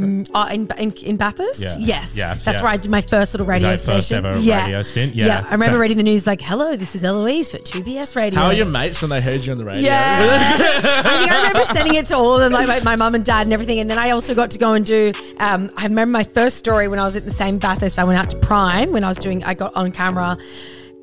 Mm, oh, in, in, in Bathurst? Yeah. Yes. Yes, That's yeah. where I did my first little radio first station. ever yeah. radio stint? Yeah. I remember So- reading the news like, hello, this is Eloise for 2BS Radio. How are your mates when they heard you on the radio? Yeah. I think I remember sending it to all of them, like my, my mum and dad and everything. And then I also got to go and do, um, I remember my first story when I was at the same Bathurst. I went out to Prime when I was doing, I got on camera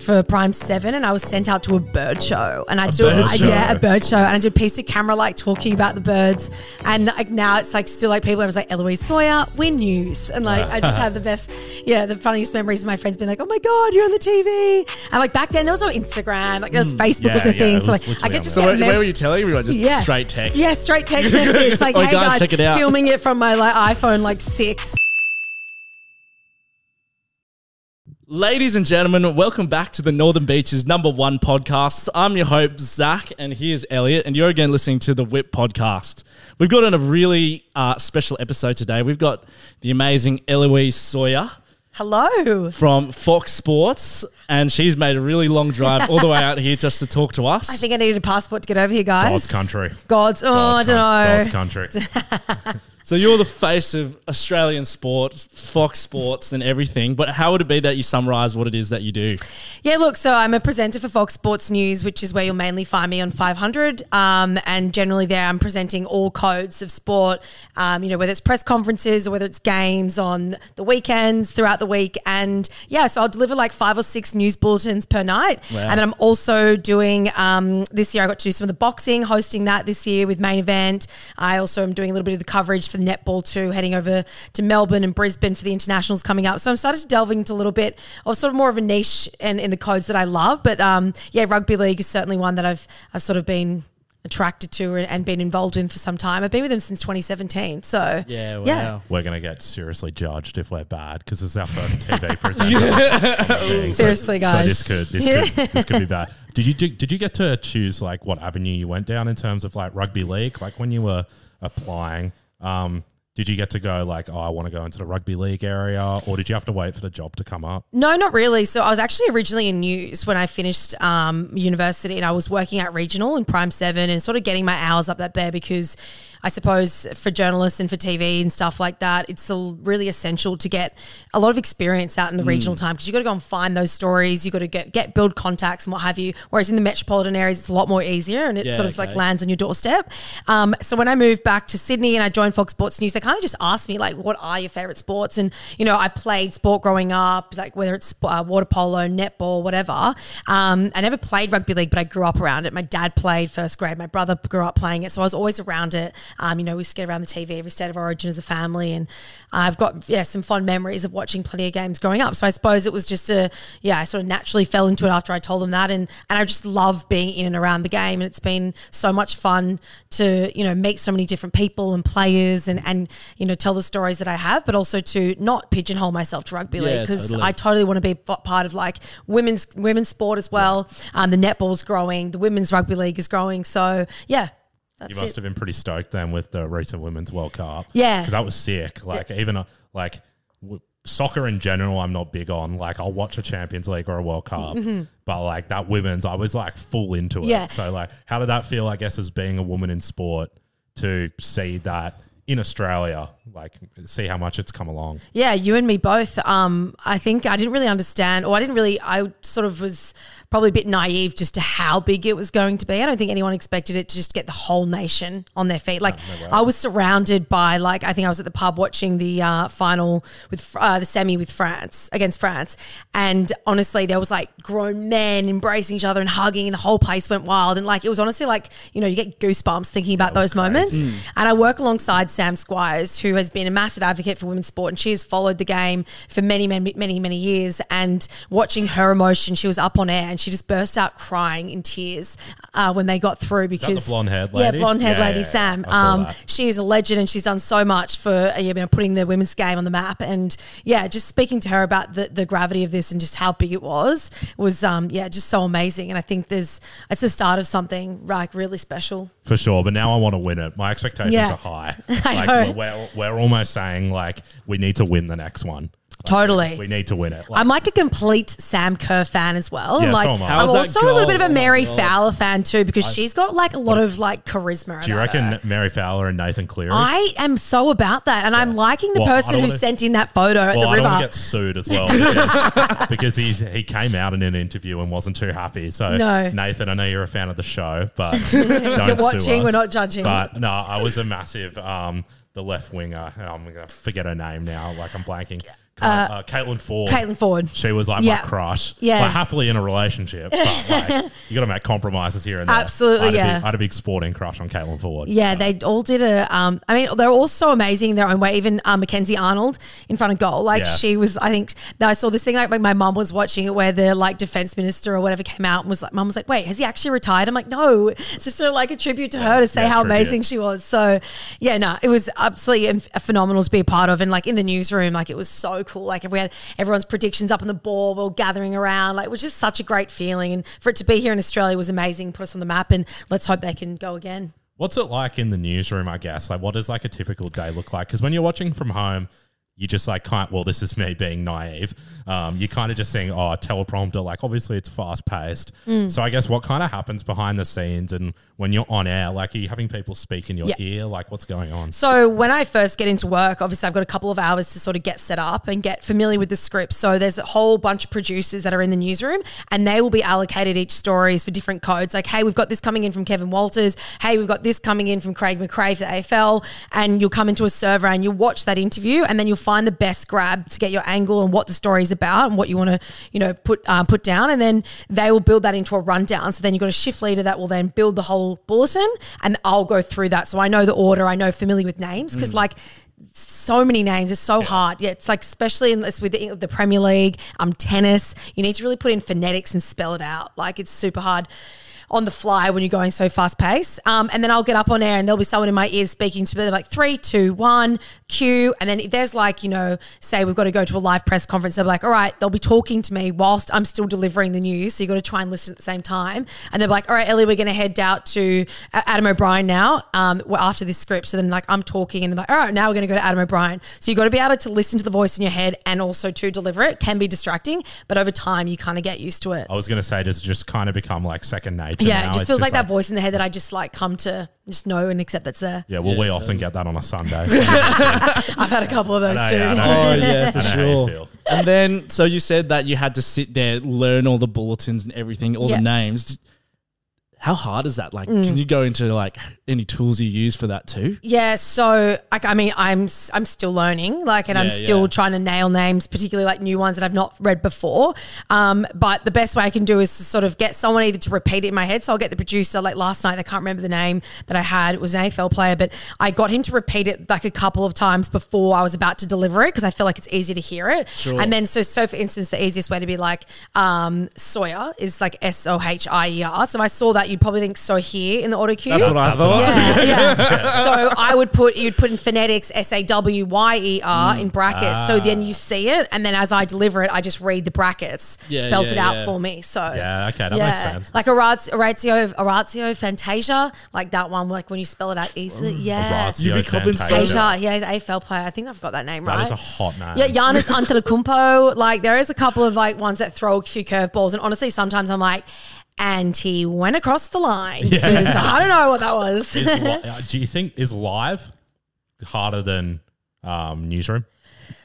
for Prime 7 and I was sent out to a bird show. And I do, bird I- yeah, a bird show. And I did a piece of camera like talking about the birds. And like now it's like still like people, I was like, Eloise Sohier, WIN News. And like I just uh-huh. have the best, yeah, the funniest memories of my friends being like, oh my God, you're on the TV. And like back then there was no Instagram, like there was mm, Facebook was Yeah, a yeah, thing. so like I could just So get where, mem- where were you telling everyone? Just yeah. straight text. Yeah, straight text message. Like, Oh, hey guys, guys, check it out. filming it from my like iPhone like six. Ladies and gentlemen, welcome back to the Northern Beaches number one podcast. I'm your host, Zach, and here's Elliot, and you're again listening to the Whip podcast. We've got on a really uh, special episode today. We've got the amazing Eloise Sohier Hello. from Fox Sports, and she's made a really long drive all the way out here just to talk to us. I think I needed a passport to get over here, guys. God's country. God's. Oh, I don't coun- know. God's country. So you're the face of Australian sports, Fox Sports, and everything. But how would it be that you summarise what it is that you do? Yeah, look, so I'm a presenter for Fox Sports News, which is where you'll mainly find me on 500. Um, and generally, there I'm presenting all codes of sport, um, you know, whether it's press conferences or whether it's games on the weekends throughout the week. And yeah, so I'll deliver like five or six news bulletins per night. Wow. And then I'm also doing, um, this year, I got to do some of the boxing, hosting that this year with Main Event. I also am doing a little bit of the coverage for netball too, heading over to Melbourne and Brisbane for the internationals coming up. So I'm starting to delve into a little bit of sort of more of a niche and in the codes that I love. But um, yeah, rugby league is certainly one that I've I've sort of been attracted to and- and been involved in for some time. I've been with them since 2017. So Yeah, wow. yeah. We're going to get seriously judged if we're bad because this is our first TV presenter. So- Seriously, guys. So this could this could this could be bad. Did you do, did you get to choose like what avenue you went down in terms of like rugby league? Like when you were applying, um, did you get to go like, oh, I want to go into the rugby league area, or did you have to wait for the job to come up? No, not really. So I was actually originally in news when I finished um, university, and I was working at regional in Prime Seven and sort of getting my hours up that there because I suppose for journalists and for TV and stuff like that, it's a- really essential to get a lot of experience out in the regional time because you've got to go and find those stories. You've got to get get build contacts and what have you. Whereas in the metropolitan areas, it's a lot more easier and it Yeah, sort of like lands on your doorstep. Um, so when I moved back to Sydney and I joined Fox Sports News, they kind of just asked me like, "What are your favorite sports?" And you know, I played sport growing up, like whether it's uh, water polo, netball, whatever. Um, I never played rugby league, but I grew up around it. My dad played first grade. My brother grew up playing it, so I was always around it. Um, you know, we used to get around the TV every state of origin as a family, and I've got yeah some fond memories of watching plenty of games growing up. So I suppose it was just a yeah, I sort of naturally fell into it after I told them that, and and I just love being in and around the game, and it's been so much fun to you know meet so many different people and players, and and you know tell the stories that I have, but also to not pigeonhole myself to rugby league Yeah, because totally. I totally want to be part of like women's women's sport as well. Um, the netball's growing, the women's rugby league is growing, so yeah. That's You must it. have been pretty stoked then with the recent Women's World Cup. Yeah. because that was sick. Like even uh, like w- soccer in general, I'm not big on. Like I'll watch a Champions League or a World Cup, but like that women's, I was like full into it. Mm-hmm. Yeah. So like, how did that feel? I guess as being a woman in sport to see that in Australia, like see how much it's come along. Yeah, you and me both. Um, I think I didn't really understand, or I didn't really. I sort of was probably a bit naive just to how big it was going to be. I don't think anyone expected it to just get the whole nation on their feet. Like I was surrounded by like I think I was at the pub watching the uh, final with uh, the semi with France against France, and honestly, there was like grown men embracing each other and hugging, and the whole place went wild. And like it was honestly like you know you get goosebumps thinking about those moments. crazy. And I work alongside Sam Squires, who has been a massive advocate for women's sport, and she has followed the game for many, many, many, many years. And watching her emotion, she was up on air and she just burst out crying in tears uh, when they got through because blonde-haired yeah, lady? blonde haired Yeah, lady yeah, yeah. Sam. Um, she is a legend and she's done so much for uh, you know putting the women's game on the map. And yeah, just speaking to her about the, the gravity of this and just how big it was was um, yeah just so amazing. And I think there's it's the start of something like really special. For sure, but now I want to win it. My expectations Yeah. are high. I like know. We're, we're almost saying like we need to win the next one. Totally. We need to win it. Like, I'm like a complete Sam Kerr fan as well. Yeah, like, so am I. I'm How's that also a little bit of a? Mary Oh. Fowler fan too because she's got like a lot of like charisma. do you reckon her. Mary Fowler and Nathan Cleary? I am so about that, and I'm liking the Well, person who wanna- sent in that photo at well, the I don't want river. to get sued as well because, because he's, he came out in an interview and wasn't too happy. So, No. Nathan, I know you're a fan of the show, but don't You're sue watching, us. we're not judging. But no, I was a massive um, the left winger. I'm gonna forget her name now. Like I'm blanking. Uh, Caitlin Foord. Caitlin Foord. She was like Yeah. my crush. Yeah. Like, happily in a relationship, but like you got to make compromises here and there. Absolutely, I yeah. Big, I had a big sporting crush on Caitlin Foord. Yeah, they all did a. Um, I mean, they're all so amazing in their own way. Even um, Mackenzie Arnold in front of goal, like Yeah. she was. I think I saw this thing like my mum was watching it where the like defense minister or whatever came out and was like, "Mum was like, wait, has he actually retired?" I'm like, "No, it's just a, like a tribute to her to say yeah, how tribute. amazing she was." So, yeah, no, it was absolutely phenomenal to be a part of, and like in the newsroom, like it was so cool. Like if we had everyone's predictions up on the board, we are gathering around, like it was just such a great feeling, and for it to be here in Australia was amazing. Put us on the map, and let's hope they can go again. What's it like in the newsroom? I guess like what does like a typical day look like? Because when you're watching from home, you just like can't. Well, this is me being naive. Um, you kind of just saying, oh, teleprompter. Like obviously it's fast paced. Mm. So I guess what kind of happens behind the scenes and when you're on air, like are you having people speak in your Yeah. ear? Like what's going on? So when I first get into work, obviously I've got a couple of hours to sort of get set up and get familiar with the script. So there's a whole bunch of producers that are in the newsroom and they will be allocated each stories for different codes. Like, hey, we've got this coming in from Kevin Walters. Hey, we've got this coming in from Craig McRae for the AFL. And you'll come into a server and you'll watch that interview and then you'll find the best grab to get your angle and what the story is about and what you want to, you know, put uh, put down. And then they will build that into a rundown. So then you've got a shift leader that will then build the whole bulletin and I'll go through that. So I know the order, I know familiar with names because like so many names. It's so hard. Yeah, it's like especially this with the, the Premier League, um, tennis. You need to really put in phonetics and spell it out. Like it's super hard on the fly when you're going so fast pace. Um, and then I'll get up on air and there'll be someone in my ears speaking to me like three, two, one, cue. And then there's like, you know, say we've got to go to a live press conference, they'll be like, all right, they'll be talking to me whilst I'm still delivering the news. So you've got to try and listen at the same time. And they'll be like, all right, Ellie, we're going to head out to uh, Adam O'Brien now um, after this script. So then like I'm talking and they're like, all right, now we're going to go to Adam O'Brien. So you've got to be able to listen to the voice in your head and also to deliver it. Can be distracting, but over time you kind of get used to it. I was gonna say, does it just kind of become like second nature? Yeah, now? it just It's feels like that voice in the head that I just like come to just know and accept that's there. Yeah, well, we often get that on a Sunday. I've had a couple of those I too. know, I know. Oh yeah, for I know how you sure. feel. And then, so you said that you had to sit there, learn all the bulletins and everything, all Yeah. the names. How hard is that? Like, Mm. can you go into like any tools you use for that too? Yeah, so like I mean, I'm I'm still learning, like, and I'm still yeah. trying to nail names, particularly like new ones that I've not read before. Um, but the best way I can do is to sort of get someone either to repeat it in my head. So I'll get the producer. Like last night, I can't remember the name that I had. It was an AFL player, but I got him to repeat it like a couple of times before I was about to deliver it because I feel like it's easier to hear it. Sure. And then so so for instance, the easiest way to be like um, Sohier is like S O H I E R. So I saw that, you'd probably think so here in the auto cue. That's what I thought. Yeah, yeah. So I would put you'd put in phonetics S A W Y E R in mm. brackets. So ah. then you see it, and then as I deliver it, I just read the brackets, Yeah, spelt yeah, it out yeah. for me. So Yeah, okay, that makes sense. Like Orazio, Orazio, Orazio Fantasia, like that one. Like when you spell it out easily. Mm. Yeah. Orazio You becoming so- Fantasia. Asia, yeah, he's an AFL player. I think I've got that name That right. is a hot name. Yeah, Giannis Antetokounmpo. Like there is a couple of like ones that throw a few curveballs, and honestly, sometimes I'm like, and he went across the line because I don't know what that was. Li- uh, do you think is live harder than um, newsroom?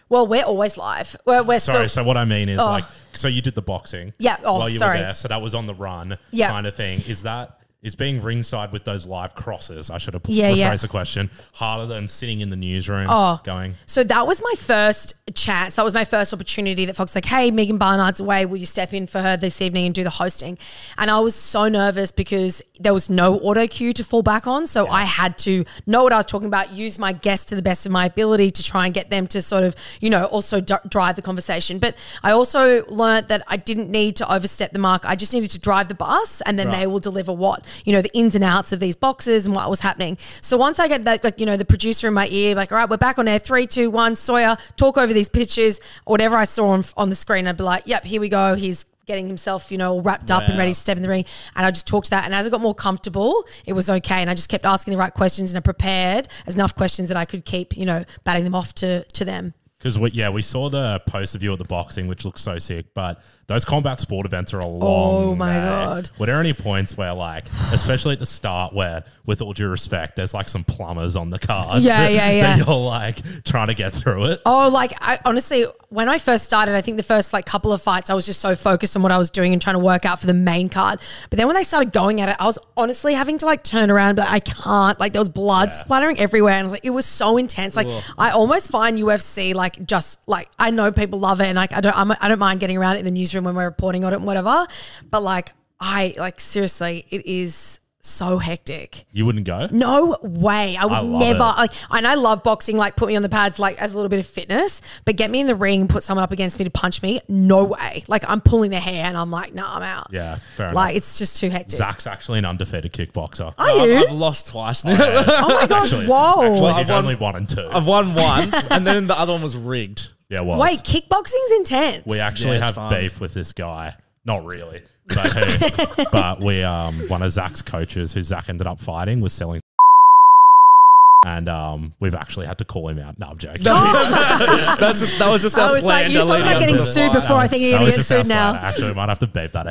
well, we're always live. We're, we're Sorry, so, so what I mean is Oh. like, so you did the boxing, Yeah, oh, while you sorry. were there, so that was on the run, Yeah. kind of thing. Is that is being ringside with those live crosses? I should have Yeah, rephrased yeah. the question harder than sitting in the newsroom, Oh. going. So that was my first chance. That was my first opportunity that Fox like, hey, Megan Barnard's away. Will you step in for her this evening and do the hosting? And I was so nervous because there was no auto cue to fall back on. So I had to know what I was talking about, use my guests to the best of my ability to try and get them to sort of, you know, also d- drive the conversation. But I also learned that I didn't need to overstep the mark. I just needed to drive the bus and then Right. they will deliver what, you know, the ins and outs of these boxes and what was happening. So once I get that, like, you know, the producer in my ear, like, all right, we're back on air. Three, two, one, Sohier, talk over these pictures, whatever I saw on, on the screen, I'd be like, yep, here we go. He's getting himself, you know, all wrapped up and ready to step in the ring. And I just talked to that. And as I got more comfortable, it was okay. And I just kept asking the right questions and I prepared as enough questions that I could keep, you know, batting them off to, to them. Because we, yeah, we saw the post of you at the boxing, which looks so sick. But those combat sport events are a long. Oh my. God. Were there any points where, like, especially at the start, where, with all due respect, there's like some plumbers on the cards? Yeah, yeah, yeah. That you're like trying to get through it. Oh, like I honestly, when I first started, I think the first like couple of fights, I was just so focused on what I was doing and trying to work out for the main card. But then when they started going at it, I was honestly having to like turn around, but I can't. Like there was blood Yeah. splattering everywhere, and I was like, it was so intense. Like I almost find UFC like just like I know people love it, and like I don't, I'm, I don't mind getting around it in the newsroom when we're reporting on it and whatever. But like I like seriously, it is so hectic. You wouldn't go? No way. I would I never it. like and I love boxing, like put me on the pads like as a little bit of fitness, but get me in the ring and put someone up against me to punch me. No way. Like I'm pulling their hair and I'm like, nah, I'm out. Yeah, fair enough. Like it's just too hectic. Zach's actually an undefeated kickboxer. Are I've, you? I've lost twice now. oh my gosh, Actually, whoa. actually Well, he's I've won- only one and two. I've won once, and then the other one was rigged. Yeah, it was. Wait, kickboxing's intense. We actually it's have fun. beef with this guy. Not really, but, who, but we um one of Zach's coaches, who Zach ended up fighting, was selling. And um, we've actually had to call him out. No, I'm joking. That's just that was just our I was like, slander you were talking leading about up getting the sued fight. before. I think you're That gonna get just our sued now. slander. Actually, we might have to beep that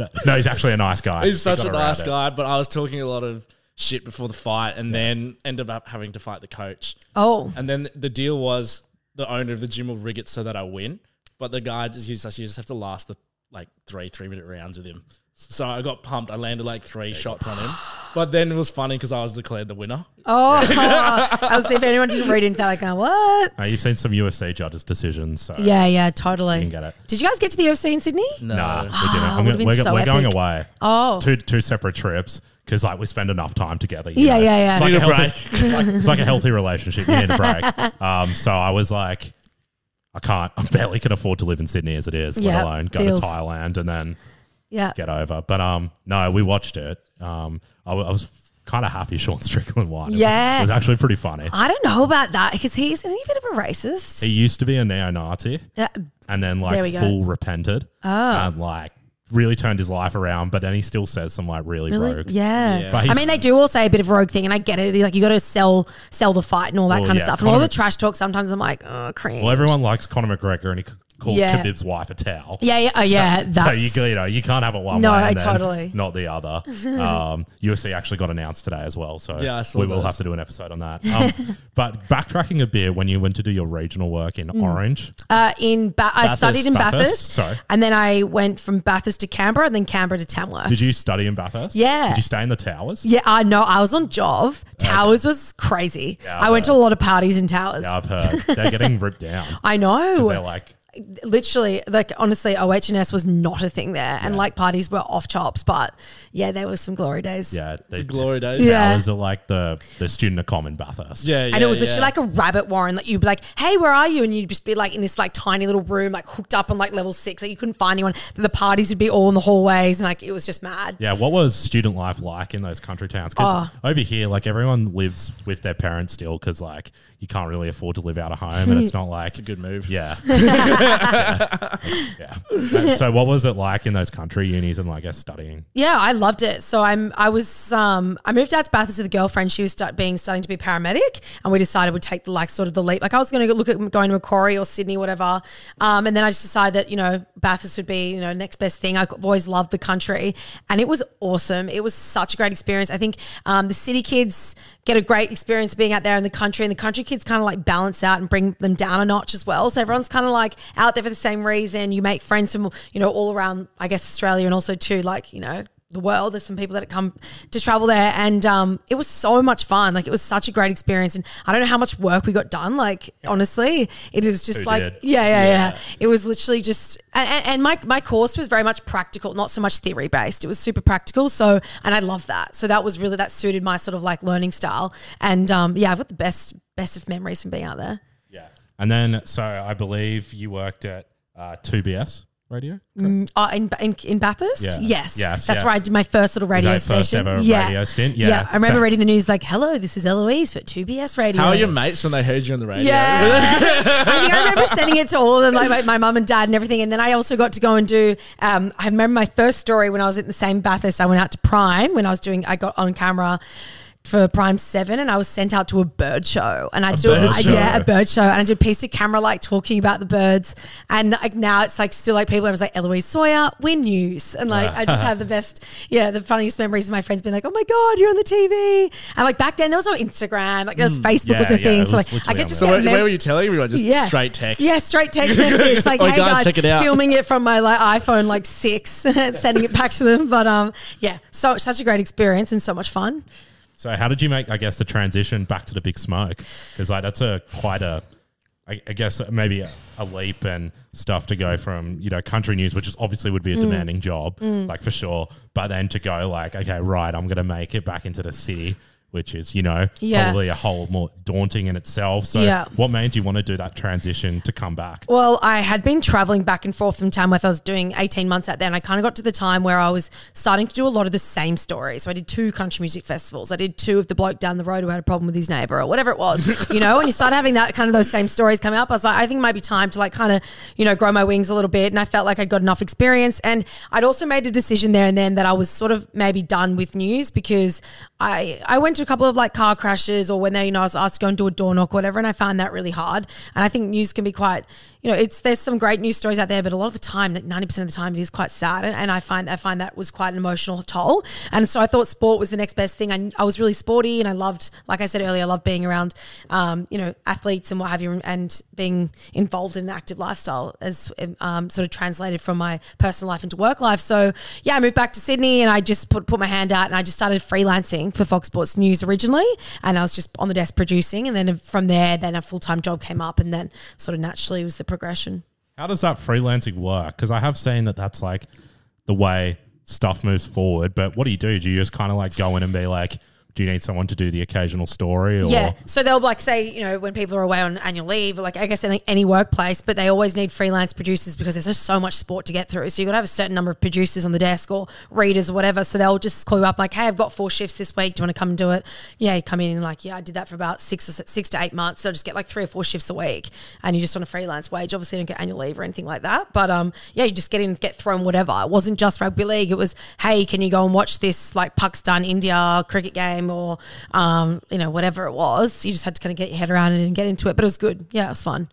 out. no, he's actually a nice guy. He's We such got a around nice it. guy, but I was talking a lot of shit before the fight, and then ended up having to fight the coach. Oh. And then the deal was the owner of the gym will rig it so that I win, but the guy just he's like, you just have to last the like three three minute rounds with him. So I got pumped. I landed like three shots on him, but then it was funny because I was declared the winner. Oh, I was if anyone didn't read into that, like, going, what? Uh, you've seen some UFC judges' decisions, so Yeah, yeah, totally. you can get it. Did you guys get to the UFC in Sydney? Nah, we didn't. I'm would've gonna, been we're, so we're going away. Oh. two two separate trips because like we spend enough time together. you Yeah, know. yeah, yeah. It's like, Need a a healthy, it's, like, it's like a healthy relationship. You need a break. Um, so I was like, I can't. I barely can afford to live in Sydney as it is, Yeah, let alone go feels- to Thailand and then Yeah. get over. But um, no, we watched it. Um, I, I was kind of happy Sean Strickland won. It- Yeah. it was actually pretty funny. I don't know about that because he's isn't he a bit of a racist? He used to be a neo-Nazi Yeah. and then There we like go. full repented Oh. and like really turned his life around. But then he still says some like really, Really? rogue. Yeah. Yeah. But I mean, they do all say a bit of a rogue thing, and I get it. He's like, you got to sell sell the fight and all that Well, kind of yeah, stuff. And all Conor the trash talk, sometimes I'm like, oh, cringe. Well, everyone likes Conor McGregor, and he c- called Yeah. Khabib's wife a towel. Yeah, yeah, oh, yeah. So that's, you you know you can't have it one No, way, I and totally. not the other. Um, UFC actually got announced today as well, so Yeah, I saw we will those. have to do an episode on that. Um, but backtracking a bit, when you went to do your regional work in Orange, uh, in ba- I studied in Bathurst, Bathurst, sorry. and then I went from Bathurst to Canberra, and then Canberra to Tamworth. did you study in Bathurst? Yeah. Did you stay in the towers? yeah, I know. I was on Jov. Towers was crazy. Yeah, I I went to a lot of parties in Towers. Yeah, I've heard they're getting ripped down. I know. They're like literally like honestly OH&S was not a thing there and like parties were off chops but yeah there were some glory days yeah, they, Glory days. Yeah. Towers are uh, like the the student of common Bathurst. Yeah, yeah. and it was yeah. literally like a rabbit warren like you'd be like hey where are you and you'd just be like in this like tiny little room like hooked up on like level six like you couldn't find anyone the parties would be all in the hallways and like it was just mad Yeah, what was student life like in those country towns? Because Oh. over here, like everyone lives with their parents still, because like you can't really afford to live out of home, and it's not like It's a good move. yeah, yeah. So, what was it like in those country unis and like, guess studying? Yeah, I loved it. So I'm I was um I moved out to Bathurst with a girlfriend. She was start being starting to be paramedic, and we decided we'd take the like sort of the leap. Like I was going to look at going to Macquarie or Sydney, whatever. Um, and then I just decided that you know Bathurst would be you know next best thing. I've always loved the country, and it was awesome. It was such a great experience. I think um, the city kids get a great experience being out there in the country, and the country kids kind of like balance out and bring them down a notch as well. So everyone's kind of like out there for the same reason. You make friends from you know all around, I guess Australia, and also too like you know the world. There's some people that come to travel there, and um, it was so much fun. Like it was such a great experience, and I don't know how much work we got done. Like honestly, it was just Who like yeah, yeah, yeah, Yeah. It was literally just, and, and- and my my course was very much practical, not so much theory based. It was super practical. So, and I love that. So that was really that suited my sort of like learning style. And um, yeah, I've got the best best of memories from being out there. Yeah. And then, so I believe you worked at uh, 2BS radio. Oh, in, in, in Bathurst? Yeah. Yes. Yes, That's yeah. where I did my first little radio that first station. ever yeah. radio stint? Yeah. I remember So- reading the news like, hello, this is Eloise for 2BS radio. How are your mates when they heard you on the radio? Yeah. I think I remember sending it to all of them, like my, my mum and dad and everything. And then I also got to go and do, um, I remember my first story when I was at the same Bathurst. I went out to Prime when I was doing, I got on camera for Prime Seven, and I was sent out to a bird show, and I do bird I- show. yeah a bird show, and I did a piece of camera like talking about the birds, and like now it's like still like people are like Eloise Sohier, WIN News, and like I just have the best, yeah, the funniest memories of my friends being like, oh my god, you're on the TV, and like back then there was no Instagram, like there was Facebook Yeah, was a yeah, thing, it so like I literally could just So get where, mem- where were you telling everyone? Just yeah. straight text. Yeah, straight text message. Like, Oh, hey guys, guys, check it out. filming it from my like iPhone like six, sending it back to them. But um, yeah, so such a great experience and so much fun. So how did you make, I guess, the transition back to the big smoke? Because like that's a quite a, I, I guess maybe a, a leap and stuff to go from you know country news, which is obviously would be Mm. a demanding job, like for sure. But then to go like, okay, right, I'm gonna make it back into the city. Which is, you know, Yeah. probably a whole more daunting in itself. So, Yeah. what made you want to do that transition to come back? Well, I had been traveling back and forth from Tamworth. I was doing 18 months out there, and I kind of got to the time where I was starting to do a lot of the same stories. So I did two country music festivals. I did two of the bloke down the road who had a problem with his neighbor or whatever it was, you know, and you start having that kind of those same stories coming up. I was like, I think it might be time to like kind of, you know, grow my wings a little bit. And I felt like I'd got enough experience. And I'd also made a decision there and then that I was sort of maybe done with news because I, I went to a couple of like car crashes or when they, you know, I was asked to go and do a door knock or whatever. And I found that really hard. And I think news can be quite, you know, it's there's some great news stories out there, but a lot of the time, ninety percent of the time, it is quite sad, and, and I find I find that was quite an emotional toll. And so I thought sport was the next best thing. I, I was really sporty, and I loved, like I said earlier, I loved being around, um, you know, athletes and what have you, and being involved in an active lifestyle as um, sort of translated from my personal life into work life. So yeah, I moved back to Sydney, and I just put put my hand out, and I just started freelancing for Fox Sports News originally, and I was just on the desk producing, and then from there, then a full time job came up, and then sort of naturally was the progression. How does that freelancing work? Because I have seen that that's like the way stuff moves forward. But what do you do? Do you just kind of like go in and be like, do you need someone to do the occasional story? Or Yeah. So they'll like say, you know, when people are away on annual leave, or like I guess in any workplace, but they always need freelance producers because there's just so much sport to get through. So you've got to have a certain number of producers on the desk or readers or whatever. So they'll just call you up like, hey, I've got four shifts this week. Do you want to come and do it? Yeah, come in and like, yeah, I did that for about six or six to eight months. So just get like three or four shifts a week, and you just on a freelance wage. Obviously, you don't get annual leave or anything like that. But um, yeah, you just get in, get thrown whatever. It wasn't just rugby league. It was, hey, can you go and watch this like Pakistan India cricket game or um, you know, whatever it was. You just had to kind of get your head around it and get into it. But it was good. Yeah, it was fun.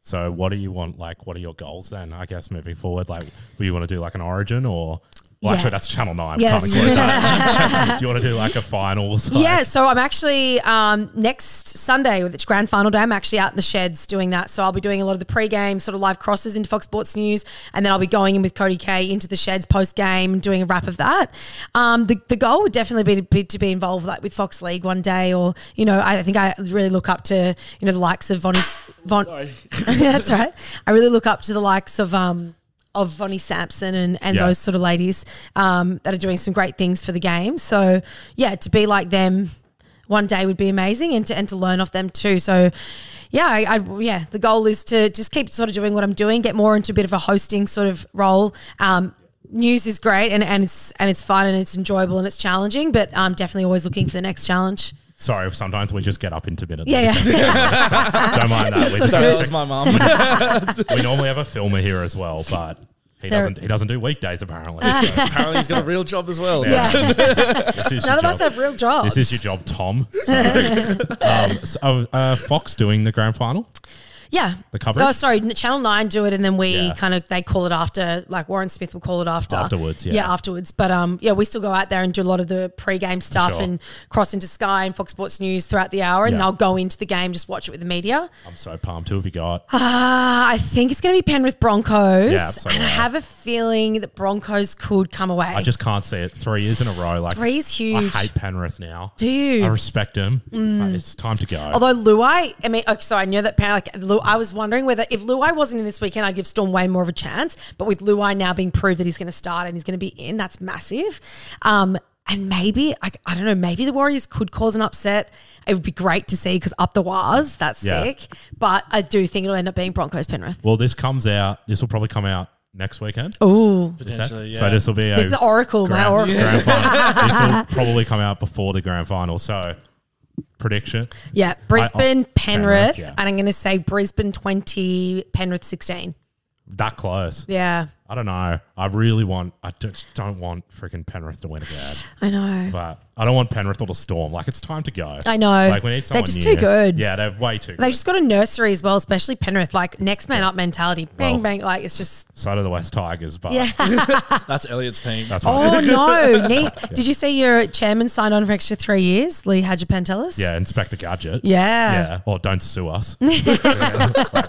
So what do you want? Like, what are your goals then? I guess moving forward, like, do you want to do like an origin or? Well, Yeah. actually, that's Channel Nine. Yeah, Can't that's include that. do you want to do like a finals? Like, Yeah, so I'm actually um, next Sunday with its grand final day. I'm actually out in the sheds doing that. So I'll be doing a lot of the pre-game sort of live crosses into Fox Sports News, and then I'll be going in with Cody K into the sheds post game and doing a wrap of that. Um, the, the goal would definitely be to, be to be involved like with Fox League one day, or you know, I think I really look up to you know the likes of Vonnie. Von, that's right. I really look up to the likes of. Um, of Vonnie Sampson and, and Yeah. those sort of ladies um, that are doing some great things for the game. So yeah, to be like them one day would be amazing, and to and to learn off them too. So yeah, I, I yeah, the goal is to just keep sort of doing what I'm doing, get more into a bit of a hosting sort of role. Um, news is great and, and it's and it's fun and it's enjoyable and it's challenging, but I'm definitely always looking for the next challenge. Sorry, sometimes we just get up intermittently. Yeah, yeah. Don't mind that. We, just Sorry, have that was my mum. we normally have a filmer here as well, but he There- doesn't. He doesn't do weekdays apparently. Apparently, he's got a real job as well. yeah. This is None your of us job. have real jobs. This is your job, Tom. So, um, so, uh, Fox doing the grand final. Yeah. The coverage? Oh, sorry. Channel 9 do it and then we Yeah. kind of, they call it after, like Warren Smith will call it after. Afterwards, yeah. Yeah, afterwards. But um, yeah, we still go out there and do a lot of the pre-game stuff Sure. and cross into Sky and Fox Sports News throughout the hour and Yeah. they'll go into the game, just watch it with the media. I'm so pumped. Who have you got? Ah, I think it's going to be Penrith Broncos. Yeah, so and I have a feeling that Broncos could come away. I just can't see it. Three years in a row. Like Three is huge. I hate Penrith now. Do you? Mm. I respect him. but It's time to go. Although Luai, I mean, okay, so I knew that apparently, like, Lu, I was wondering whether if Luai wasn't in this weekend, I'd give Storm way more of a chance. But with Luai now being proved that he's going to start and he's going to be in, that's massive. Um, and maybe, I, I don't know, maybe the Warriors could cause an upset. It would be great to see because up the Wars, that's Yeah. sick. But I do think it'll end up being Broncos Penrith. well, this comes out. This will probably come out next weekend. Oh, Is that- Potentially, yeah. So this will be a This is Oracle, my grand, Oracle. grand final. this will probably come out before the grand final. So prediction. Yeah, oh, Brisbane, Penrith, Penrith, yeah. and I'm going to say Brisbane 20, Penrith 16. That close. Yeah. I don't know. I really want. I just don't want freaking Penrith to win again. I know. But I don't want Penrith or the Storm. Like it's time to go. I know. Like we need They're just new. too good. Yeah, they're way too. They good. just got a nursery as well, especially Penrith. Like next man up mentality. Bang Well- bang. Like it's just So do the West Tigers, but yeah. That's Elliot's team. that's what. oh no, neat. Did you see your chairman signed on for extra three years? Lee Hagipantelis. Yeah, Inspector Gadget. Yeah. Yeah. Or don't sue us. Yeah.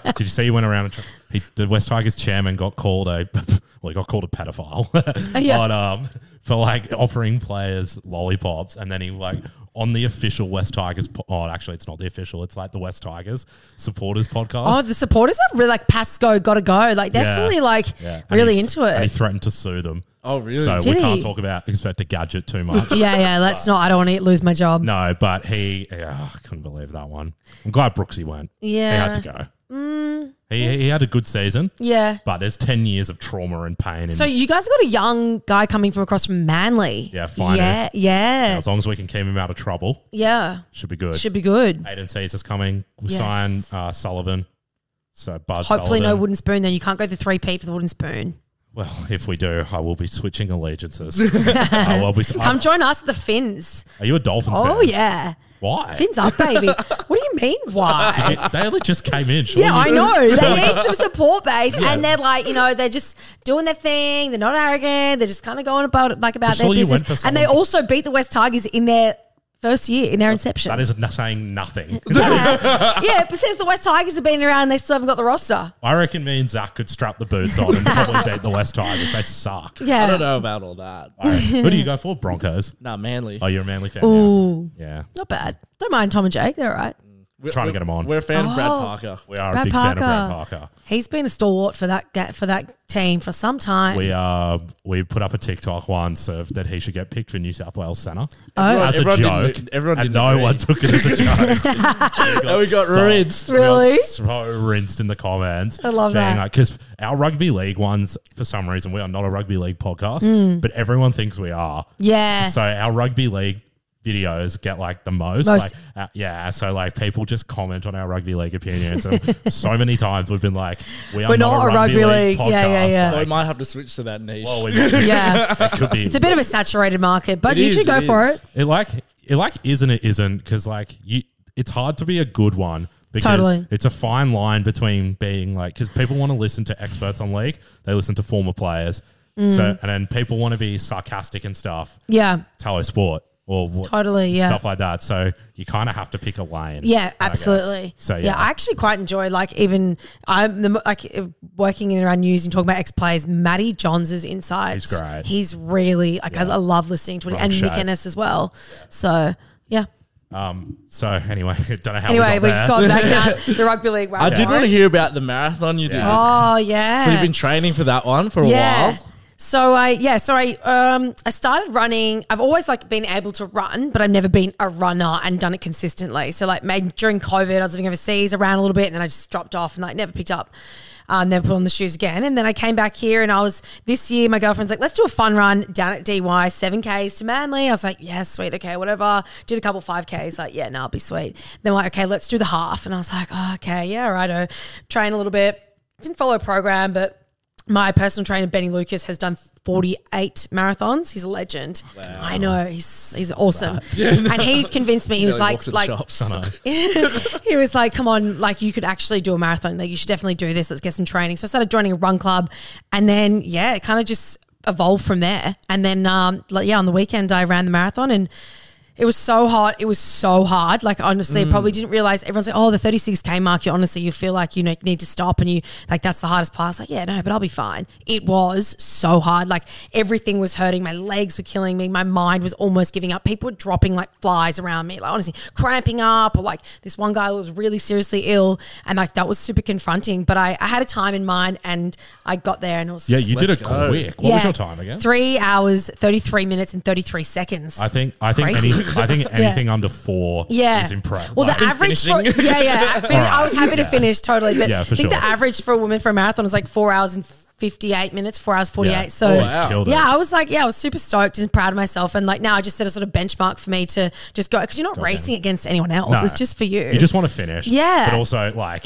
Did you see you went around and tr- he, the West Tigers chairman got called a well, he got called a pedophile Yeah. on, um, for like offering players lollipops, and then he like on the official West Tigers. Po- oh, actually, it's not the official. It's like the West Tigers supporters podcast. Oh, the supporters are really like Pasco, gotta go. Like they're Yeah. fully like Yeah. Really he- into And he threatened to sue them. Oh, really? So Did we can't talk about Inspector Gadget too much. Yeah, yeah. Let's not. I don't want to lose my job. No, but he, yeah, I couldn't believe that one. I'm glad Brooksy went. Yeah. He had to go. He, he had a good season, Yeah. but there's 10 years of trauma and pain. And So you guys got a young guy coming from across from Manly. Yeah, fine. Yeah, yeah, as long as we can keep him out of trouble, yeah. should be good. Should be good. Aiden Caesar's coming. We Yes. sign uh, Sullivan. So Bud Hopefully, no Sullivan. wooden spoon. Then you can't go the three P for the wooden spoon. Well, if we do, I will be switching allegiances. I will be, Come join us at the Fins. are you a Dolphins fan? Oh yeah, Why? Fins up, baby. what do you mean? Why? You- they only just came in. Yeah, I you- know. They need some support base, and they're like, you know, they're just doing their thing. They're not arrogant. They're just kind of going about it like about their you went business. And they someone- also beat the West Tigers in their first year in their inception. That is n- saying nothing. yeah, yeah, but since the West Tigers have been around, they still haven't got the roster. I reckon me and Zach could strap the boots on and probably beat the West Tigers. They suck. Yeah, I don't know about all that. All right. Who do you go for? Broncos. Nah, Manly. Oh, you're a Manly fan. Ooh, now. Yeah. not bad. Don't mind Tom and Jake. They're all right. We're trying to we're- get 'em on. We're a fan of Brad Oh. Parker. We are a Brad big fan of Brad Parker. Parker. He's been a stalwart for that ga- for that team for some time. We uh we put up a TikTok once of that he should get picked for New South Wales centre Oh. as a Everyone joke. didn't- everyone and didn't no agree. one took it as a joke. Oh, we got so- rinsed. we got Really? so rinsed in the comments. I love that. because our rugby league ones, for some reason, we are not a rugby league podcast, Mm. but everyone thinks we are. yeah, So our rugby league videos get like the most. Most. Like, uh, yeah. So like people just comment on our rugby league opinions, and so many times we've been like, we are We're not, a rugby, league. Yeah, yeah, podcast. yeah. So we might have to switch to that niche. well, we, yeah. it could be. It's a bit of a saturated market, but It you is, should go it for is. it. It like it like isn't it isn't because like you, it's hard to be a good one because Totally. it's a fine line between being like because people want to listen to experts on league, they listen to former players, Mm. so and then people want to be sarcastic and stuff. Yeah, It's hello sport or what, Totally, yeah. stuff like that. So you kind of have to pick a lane. yeah, absolutely. So yeah, I actually quite enjoy like even I'm the, like uh, working in around news and talking about ex players. Matty Johns' insights. He's great. He's really like I, I love listening to it, Wrong and shape. Mick Ennis as well. So yeah. um. So anyway, don't know how. Anyway, we we got just got back down the rugby league. I did want to hear about the marathon you did. Oh yeah. So you've been training for that one for a while. So I yeah, so I um I started running. I've always like been able to run, but I've never been a runner and done it consistently. So like maybe during COVID, I was living overseas, ran a little bit, and then I just dropped off and like never picked up. Um, never put on the shoes again. And then I came back here and I was this year, my girlfriend's like, let's do a fun run down at DY, 7Ks to Manly. I was like, yeah, sweet, okay, whatever. Did a couple 5Ks, like, yeah, no, I'll be sweet. Then we're like, okay, let's do the half. And I was like, oh, okay, yeah, righto. Train a little bit. Didn't follow a program, but my personal trainer Benny Lucas has done 48 marathons. He's a legend. I know he's he's awesome. And he convinced me. He was like walked to the like shops. he was like, "Come on, like you could actually do a marathon. Like you should definitely do this. Let's get some training." So I started joining a run club, and then yeah, it kind of just evolved from there. And then um, like yeah, on the weekend I ran the marathon and. It was so hot. It was so hard. Like honestly, I mm. probably didn't realize everyone's like, "Oh, the 36k mark." You honestly, you feel like you know, need to stop, and you like that's the hardest part. It's like, yeah, no, but I'll be fine. It was so hard. Like everything was hurting. My legs were killing me. My mind was almost giving up. People were dropping like flies around me. Like honestly, cramping up, or like this one guy was really seriously ill, and like that was super confronting. But I, I had a time in mind, and I got there, and it was Yeah, you did it go. quick. What was your time again? Three hours, thirty three minutes, and thirty three seconds. I think I think Crazy. any, I think anything under four Yeah. is impressive. Well, the average for, yeah, yeah. fin- I was happy to Yeah. finish totally, but Yeah, I think sure. the average for a woman for a marathon is like four hours and fifty eight minutes, four hours forty eight. So. Oh, wow. he's killed it. Yeah, I was like, yeah, I was super stoked and proud of myself. And like now I just set a sort of benchmark for me to just go because you're not racing against anyone else. No. It's just for you. You just want to finish. Yeah. But also, like,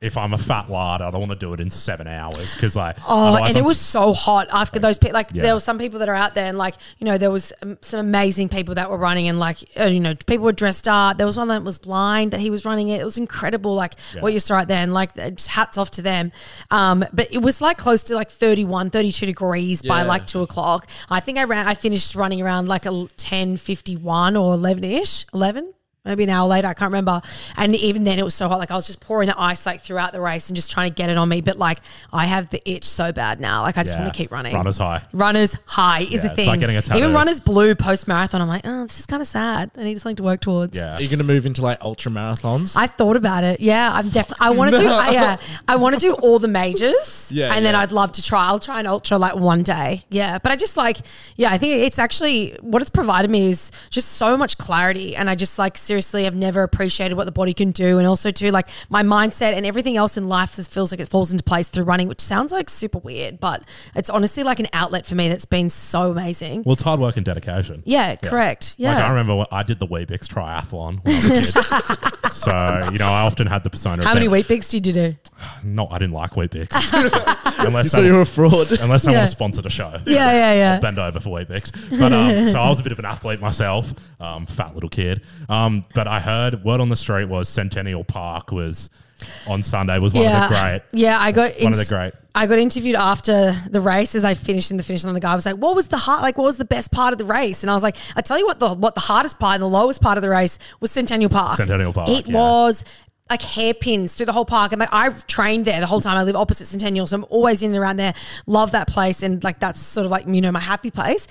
if I'm a fat lad, I don't want to do it in seven hours because like Oh, and it I'm was s- so hot after those people. Like Yeah. there were some people that are out there, and like you know, there was um, some amazing people that were running, and like uh, you know, people were dressed up. There was one that was blind that he was running it. It was incredible, like Yeah. what you saw right there, and like uh, just hats off to them. Um, but it was like close to like 31, 32 degrees by like two o'clock. I think I ran. I finished running around like a ten fifty one or eleven ish, eleven. Maybe an hour later, I can't remember. And even then, it was so hot. Like I was just pouring the ice like throughout the race and just trying to get it on me. But like I have the itch so bad now. Like I just yeah, want to keep running. Runners high. Runners high is Yeah, a it's thing. like getting a tattoo. Even runners blue post marathon. I'm like, oh, this is kind of sad. I need something to work towards. Yeah. Are you going to move into like ultra marathons? I thought about it. Yeah, I'm definitely. I want to do. I, yeah, I want to do all the majors. Yeah, and then. I'd love to try. I'll try an ultra like one day. Yeah, but I just like. Yeah, I think it's actually what it's provided me is just so much clarity, and I just like seriously have never appreciated what the body can do, and also too like my mindset and everything else in life just feels like it falls into place through running, which sounds like super weird, but it's honestly like an outlet for me that's been so amazing. Well, it's hard work and dedication. Yeah, correct. Yeah. Like I remember when I did the Weet-Bix triathlon when I was a kid. so, you know, I often had the persona How of many Weet-Bix did you do? No, I didn't like Weet-Bix. unless so you're a fraud. unless someone Yeah. sponsored a show. Yeah, yeah, yeah. I'll bend over for Weet-Bix. But um, so I was a bit of an athlete myself, um, fat little kid. Um, but I heard word on the street was Centennial Park was on Sunday was one yeah. of the great. Yeah, I got One of the great. I got interviewed after the race as I finished in the finish line. The guy was like, "What was the hard, like? What was the best part of the race?" And I was like, "I tell you what, the what the hardest part and the lowest part of the race was Centennial Park. Centennial Park, It yeah. was." Like hairpins through the whole park, and like I've trained there the whole time. I live opposite Centennial, so I'm always in and around there. Love that place, and like that's sort of like you know my happy place.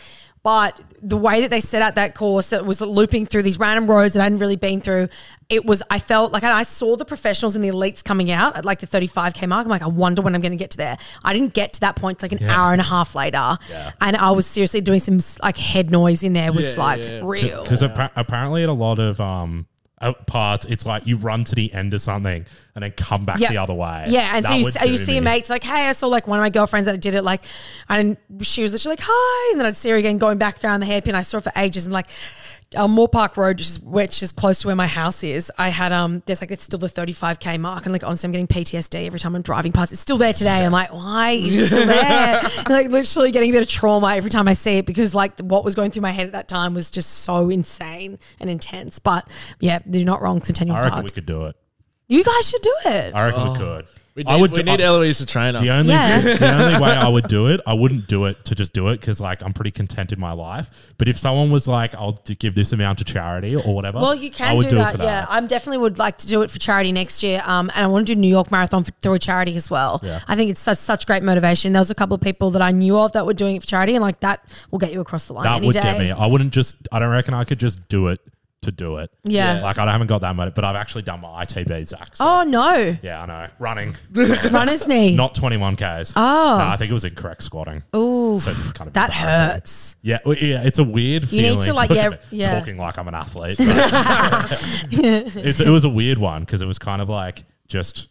But the way that they set out that course, that was looping through these random roads that I hadn't really been through, it was. I felt like and I saw the professionals and the elites coming out at like the 35k mark. I'm like, I wonder when I'm going to get to there. I didn't get to that point like an hour and a half later, and I was seriously doing some like head noise in there. Was Yeah, like yeah. real. Because apparently, at a lot of um, parts, it's like you run to the end of something and then come back Yeah. the other way. Yeah, and That so you, would you see your mates like, hey, I saw like one of my girlfriends that did it, like, and she was literally like, hi, and then I'd see her again going back down the hairpin. I saw her for ages, and like, um, Moore Park Road, which is, which is close to where my house is. I had um, there's like it's still the 35k mark, and like honestly, I'm getting PTSD every time I'm driving past. It's still there today. I'm like, why is it still there? like literally getting a bit of trauma every time I see it because like what was going through my head at that time was just so insane and intense. But yeah, you're not wrong, Centennial I reckon Park. we could do it. you guys should do it. I reckon we could. We need, I would. we do- need I- Eloise to train us. the only Yeah. the only way I would do it, I wouldn't do it to just do it because like I'm pretty content in my life. But if someone was like, "I'll d- give this amount to charity" or whatever, Well, you I can would do, do, that. it for Yeah, that. I definitely would like to do it for charity next year. Um, and I want to do New York Marathon for, through a charity as well. Yeah. I think it's such such great motivation. There was a couple of people that I knew of that were doing it for charity, and like that will get you across the line. That any would day. get me. I wouldn't just. I don't reckon I could just do it to do it. Yeah. Like I haven't got that much, but I've actually done my ITB, Zach. So Oh no, yeah, I know. Running, runner's knee. not 21 k's. Oh. no, I think it was incorrect squatting. Ooh, So it's kind of that embarrassing. hurts. Yeah, well, yeah, it's a weird You need to, like, yeah, yeah. talking like I'm an athlete. but- it's, it was a weird one because it was kind of like just.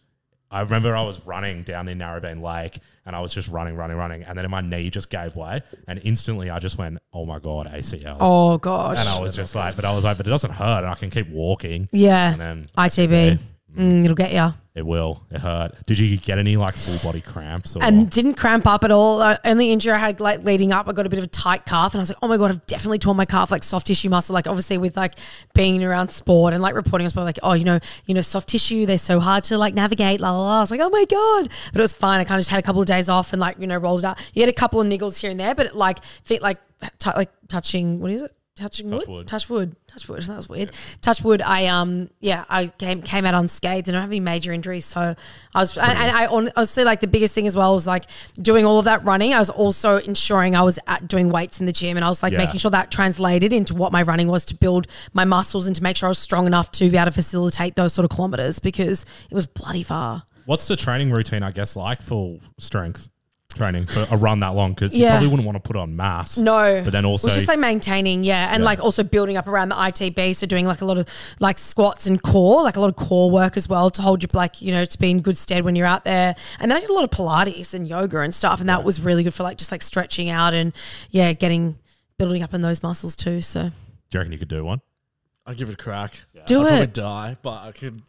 I remember I was running down in Narrabeen Lake and I was just running, running, running, and then my knee just gave way, and instantly I just went, "Oh my god, ACL!" Oh gosh. and I was just like, but I was like, but it doesn't hurt, and I can keep walking. yeah. And then ITB. Mm, it'll get you. It will. It hurt. Did you get any like full body cramps? Or? and didn't cramp up at all. Uh, only injury I had like leading up, I got a bit of a tight calf, and I was like, oh my god, I've definitely torn my calf, like soft tissue muscle. Like obviously with like being around sport and like reporting on sport, like oh you know you know soft tissue, they're so hard to like navigate. La la la. I was like oh my god, but it was fine. I kind of just had a couple of days off and like you know rolled it out. You had a couple of niggles here and there, but it, like fit like t- like touching what is it? Touching wood? wood. touch wood, touch wood. That was weird. Touch wood. I um yeah, I came came out unscathed and I don't have any major injuries. So I was and, and I hon- honestly like the biggest thing as well was like doing all of that running. I was also ensuring I was at doing weights in the gym and I was like Yeah. making sure that translated into what my running was to build my muscles and to make sure I was strong enough to be able to facilitate those sort of kilometers because it was bloody far. What's the training routine, I guess, like for strength training for a run that long? Because you Yeah. probably wouldn't want to put on mass. No, But then also, it was just like maintaining, yeah, and Yeah. like also building up around the ITB. So doing like a lot of like squats and core, like a lot of core work as well to hold you like you know to be in good stead when you're out there. And then I did a lot of Pilates and yoga and stuff, and that was really good for like just like stretching out and yeah, getting building up in those muscles too. So do you reckon you could do one? I'll give it a crack. Do I'll probably it. die, but I could.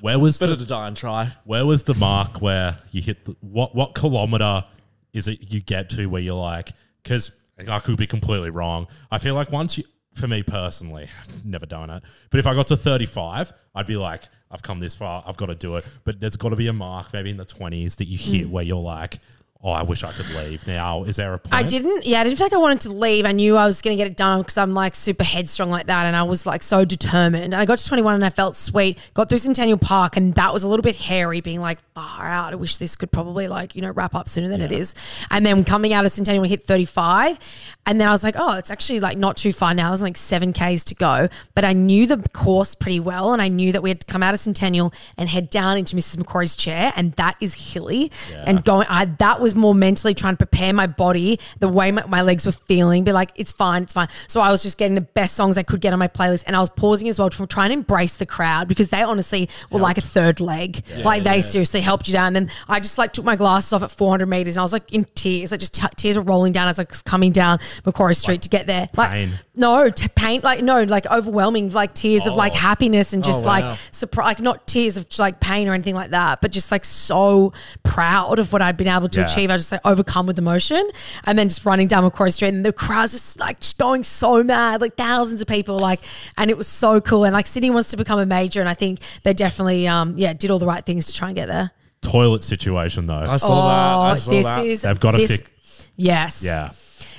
Where was Better the to die and try. where was the mark where you hit the, what what kilometer is it you get to where you're like because I could be completely wrong. I feel like once you for me personally, I've never done it. But if I got to 35, I'd be like, I've come this far, I've got to do it. But there's got to be a mark, maybe in the 20s, that you hit mm. where you're like, oh, I wish I could leave now. Is there a point? I didn't. Yeah, I didn't feel like I wanted to leave. I knew I was going to get it done because I'm like super headstrong like that, and I was like so determined. And I got to 21 and I felt sweet. Got through Centennial Park, and that was a little bit hairy, being like far out. I wish this could probably like you know wrap up sooner than it is. And then coming out of Centennial, we hit 35, and then I was like, oh, it's actually like not too far now. There's like seven k's to go, but I knew the course pretty well, and I knew that we had to come out of Centennial and head down into Mrs. Macquarie's chair, and that is hilly. And going, I that was more mentally trying to prepare my body, the way my, my legs were feeling, be like, it's fine, it's fine. So I was just getting the best songs I could get on my playlist, and I was pausing as well to try and embrace the crowd because they honestly were like a third leg. like they seriously helped you down. And then I just like took my glasses off at 400 meters, and I was like in tears, like just t- tears were rolling down as I was coming down Macquarie Street to get there. Like pain. no, t- pain, like no, like overwhelming, like tears of like Oh. happiness and just Oh, like surprise, like not tears of like pain or anything like that, but just like so proud of what I'd been able to Yeah. achieve. I was just like overcome with emotion, and then just running down Macquarie Street, and the crowd's just like just going so mad, like thousands of people, like, and it was so cool. And like Sydney wants to become a major, and I think they definitely, um, yeah, did all the right things to try and get there. Toilet situation though. I saw that. I saw Oh, this that. is They've got to fix. Yes. Yeah.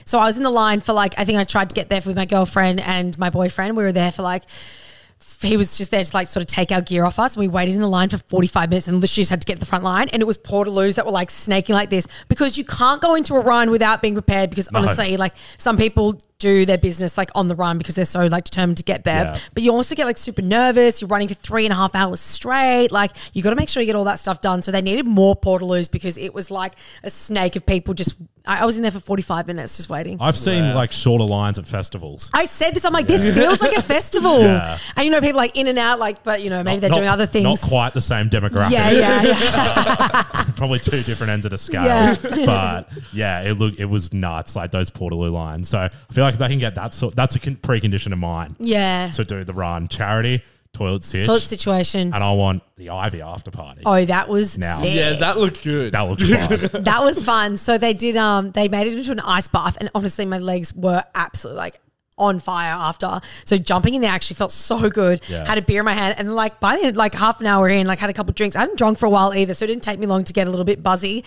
So I was in the line for like I think I tried to get there with my girlfriend and my boyfriend. We were there for like he was just there to like sort of take our gear off us. And we waited in the line for 45 minutes and literally just had to get to the front line. And it was portaloos that were like snaking like this because you can't go into a run without being prepared because honestly, like some people do their business like on the run because they're so like determined to get there. Yeah. But you also get like super nervous. You're running for three and a half hours straight. Like you got to make sure you get all that stuff done. So they needed more portaloos because it was like a snake of people just. I I was in there for 45 minutes just waiting. I've seen like shorter lines at festivals. I said this. I'm like, this feels like a festival. Yeah. And you know, people like in and out, like, but you know, maybe they're Not- doing other things. Not quite the same demographic. Yeah, yeah, yeah. Probably two different ends of the scale. Yeah. but yeah, it look it was nuts, like those Portaloo lines. So I feel like if they can get that sort that's a con- precondition of mine yeah. to do the run. Charity, toilet sit. Toilet situation. and I want the Ivy after party. Oh, that was Now. sick. Yeah, that looked good. That looks fun. that was fun. So they did um they made it into an ice bath and honestly my legs were absolutely like on fire after. So jumping in there actually felt so good. Yeah. Had a beer in my hand and like by the end, like half an hour in, like had a couple drinks. I hadn't drunk for a while either, so it didn't take me long to get a little bit buzzy.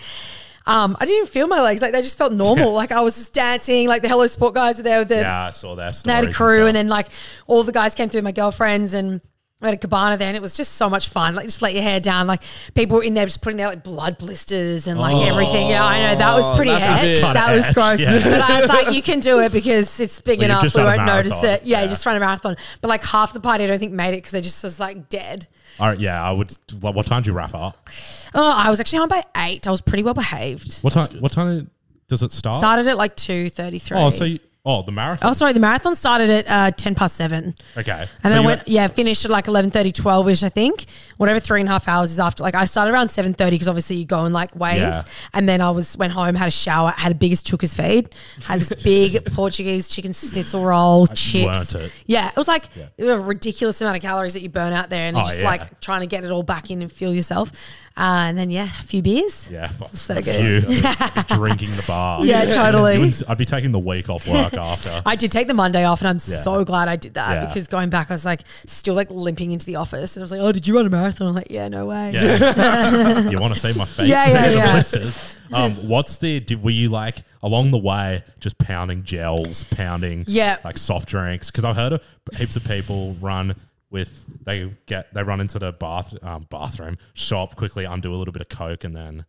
Um, I didn't even feel my legs; like they just felt normal. Like I was just dancing. Like the Hello Sport guys were there with their yeah, I saw that. they had a crew, and then like all the guys came through, my girlfriends, and we had a cabana there, and it was just so much fun. Like just let your hair down. Like people were in there just putting their like blood blisters and like oh, everything. Yeah, I know that was pretty that's a edge. bit- That was Kinda gross. yeah. But I was like, you can do it because it's big Well, enough. We won't notice it. Yeah, Yeah. you just run a marathon. But like half the party, I don't think made it because they just was like dead. All right, yeah, I would. Like, what time do you wrap up? Oh, I was actually home by eight. I was pretty well behaved. What time? What time does it start? Started at like two thirty three. oh, so you, oh, the marathon. Oh, sorry. The marathon started at uh, 10 past 7. okay, And So then I went, got- yeah, finished at like 11.30, 12-ish, I think. Whatever three and a half hours is after. Like I started around 7.30 because obviously you go in like waves. Yeah. And then I was went home, had a shower, had the biggest chookas feed, had this big Portuguese chicken schnitzel roll, chips. it. Yeah, it was like a ridiculous amount of calories that you burn out there and Oh, just yeah. like trying to get it all back in and fuel yourself. Uh, and then, yeah, a few beers. yeah, So a good. few drinking the bar. Yeah, totally. You wouldn't- I'd be taking the week off work after. I did take the Monday off, and I'm Yeah. so glad I did that Yeah. because going back, I was like still like limping into the office, and I was like, "Oh, did you run a marathon?" I'm like, "Yeah, no way." Yeah. you want to see my face? Yeah, yeah, yeah. Um, what's the? Did, were you like along the way just pounding gels, pounding Yeah. like soft drinks? Because I've heard of heaps of people run with they get they run into the bath um, bathroom shop quickly, undo a little bit of coke, and then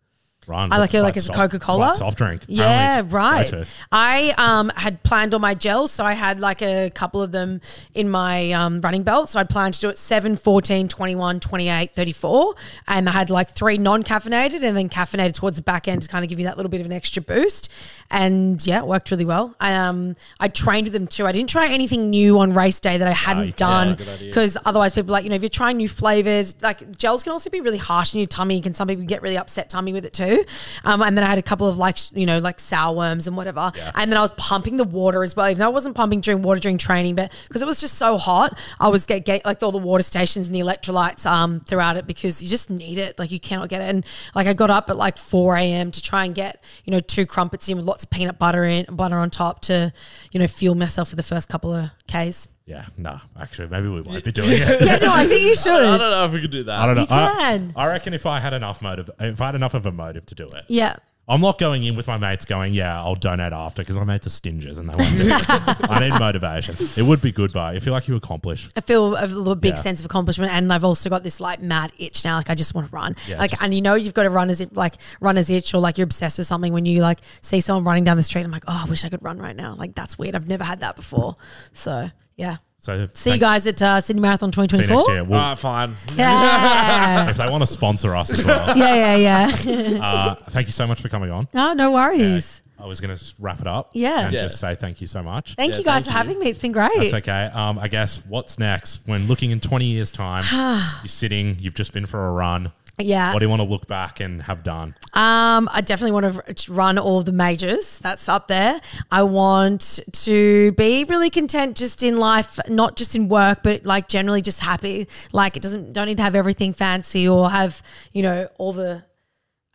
run. I like it like as a Coca Cola. soft drink. Yeah, right. go-to. I um had planned all my gels, so I had like a couple of them in my um, running belt. So I'd planned to do it 7, 14, 21, 28, 34. And I had like three non caffeinated and then caffeinated towards the back end to kind of give you that little bit of an extra boost. And yeah, it worked really well. I, um, I trained with them too. I didn't try anything new on race day that I hadn't yeah, done because otherwise people are like, you know, if you're trying new flavors, like gels can also be really harsh on your tummy. Can some people get really upset tummy with it too? Do. Um, and then I had a couple of like you know like sour worms and whatever. And then I was pumping the water as well. Even though I wasn't pumping during water during training, but because it was just so hot, I was get, get like all the water stations and the electrolytes um throughout it because you just need it. Like you cannot get it. And like I got up at like four a.m. to try and get you know two crumpets in with lots of peanut butter in butter on top to you know fuel myself for the first couple of k's. Yeah, nah. Actually, maybe we won't be doing it. Yeah, no, I think you should. I should. don't know if we could do that. I don't know. You I- can. I, reckon if I had enough motive, if I had enough of a motive to do it, Yeah. I'm not going in with my mates going, yeah, I'll donate after because my mates are stingers and they won't do it. I need motivation. It would be good, but I feel like you accomplish. I feel a little big Yeah. sense of accomplishment, and I've also got this like mad itch now. Like I just want to run. Yeah, like, just- and you know, you've got to run as if like runner's itch, or like you're obsessed with something when you like see someone running down the street. I'm like, oh, I wish I could run right now. Like that's weird. I've never had that before. So yeah. So See you thank- guys at uh, Sydney Marathon See you 2024. next year. We'll- All right, fine. Yeah. if they want to sponsor us as well, yeah, yeah, yeah. uh, thank you so much for coming on. Oh, no worries. I was going to wrap it up. Yeah. And Yeah. just say thank you so much. Thank Yeah, you guys thank for having me. It's been great. That's okay. Um, I guess what's next? When looking in 20 years' time, you're sitting, you've just been for a run. Yeah. What do you want to look back and have done? Um, I definitely want to run all the majors. That's up there. I want to be really content just in life, not just in work, but like generally just happy. Like it doesn't don't need to have everything fancy or have you know all the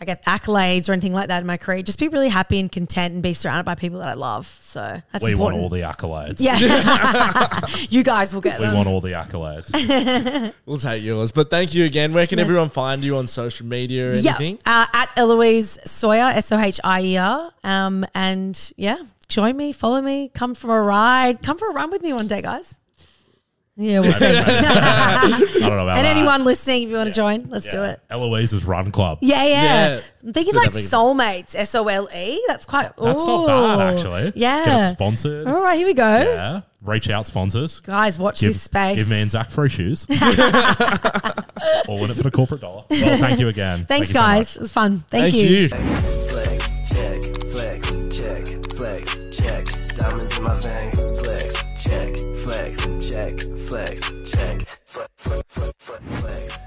I guess accolades or anything like that in my career. Just be really happy and content and be surrounded by people that I love. So that's we important. want all the accolades. yeah, you guys will get We them. want all the accolades. We'll take yours. But thank you again. Where can everyone find you on social media or anything? Yeah, uh, at Eloise Sohier, S O H I E R. Um, and yeah, join me, follow me, come for a ride, come for a run with me one day, guys. Yeah, we'll see. I don't know about and that. anyone listening, if you want to join, let's do Yeah. it. Eloise's Run Club. Yeah, yeah. Yeah. I'm thinking So like that solemates, S O L E. That's quite. That's not ooh. bad, actually. Yeah. Get it sponsored. All right, here we go. Yeah. Reach out, sponsors. Guys, watch Give, this space. give me and Zach free shoes. or win it for the corporate dollar. Well, thank you again. Thanks, Thank you so guys. much. it was fun. Thank, Thank you. you. Flex, check, flex, check, flex, check. Diamonds in my veins, flex.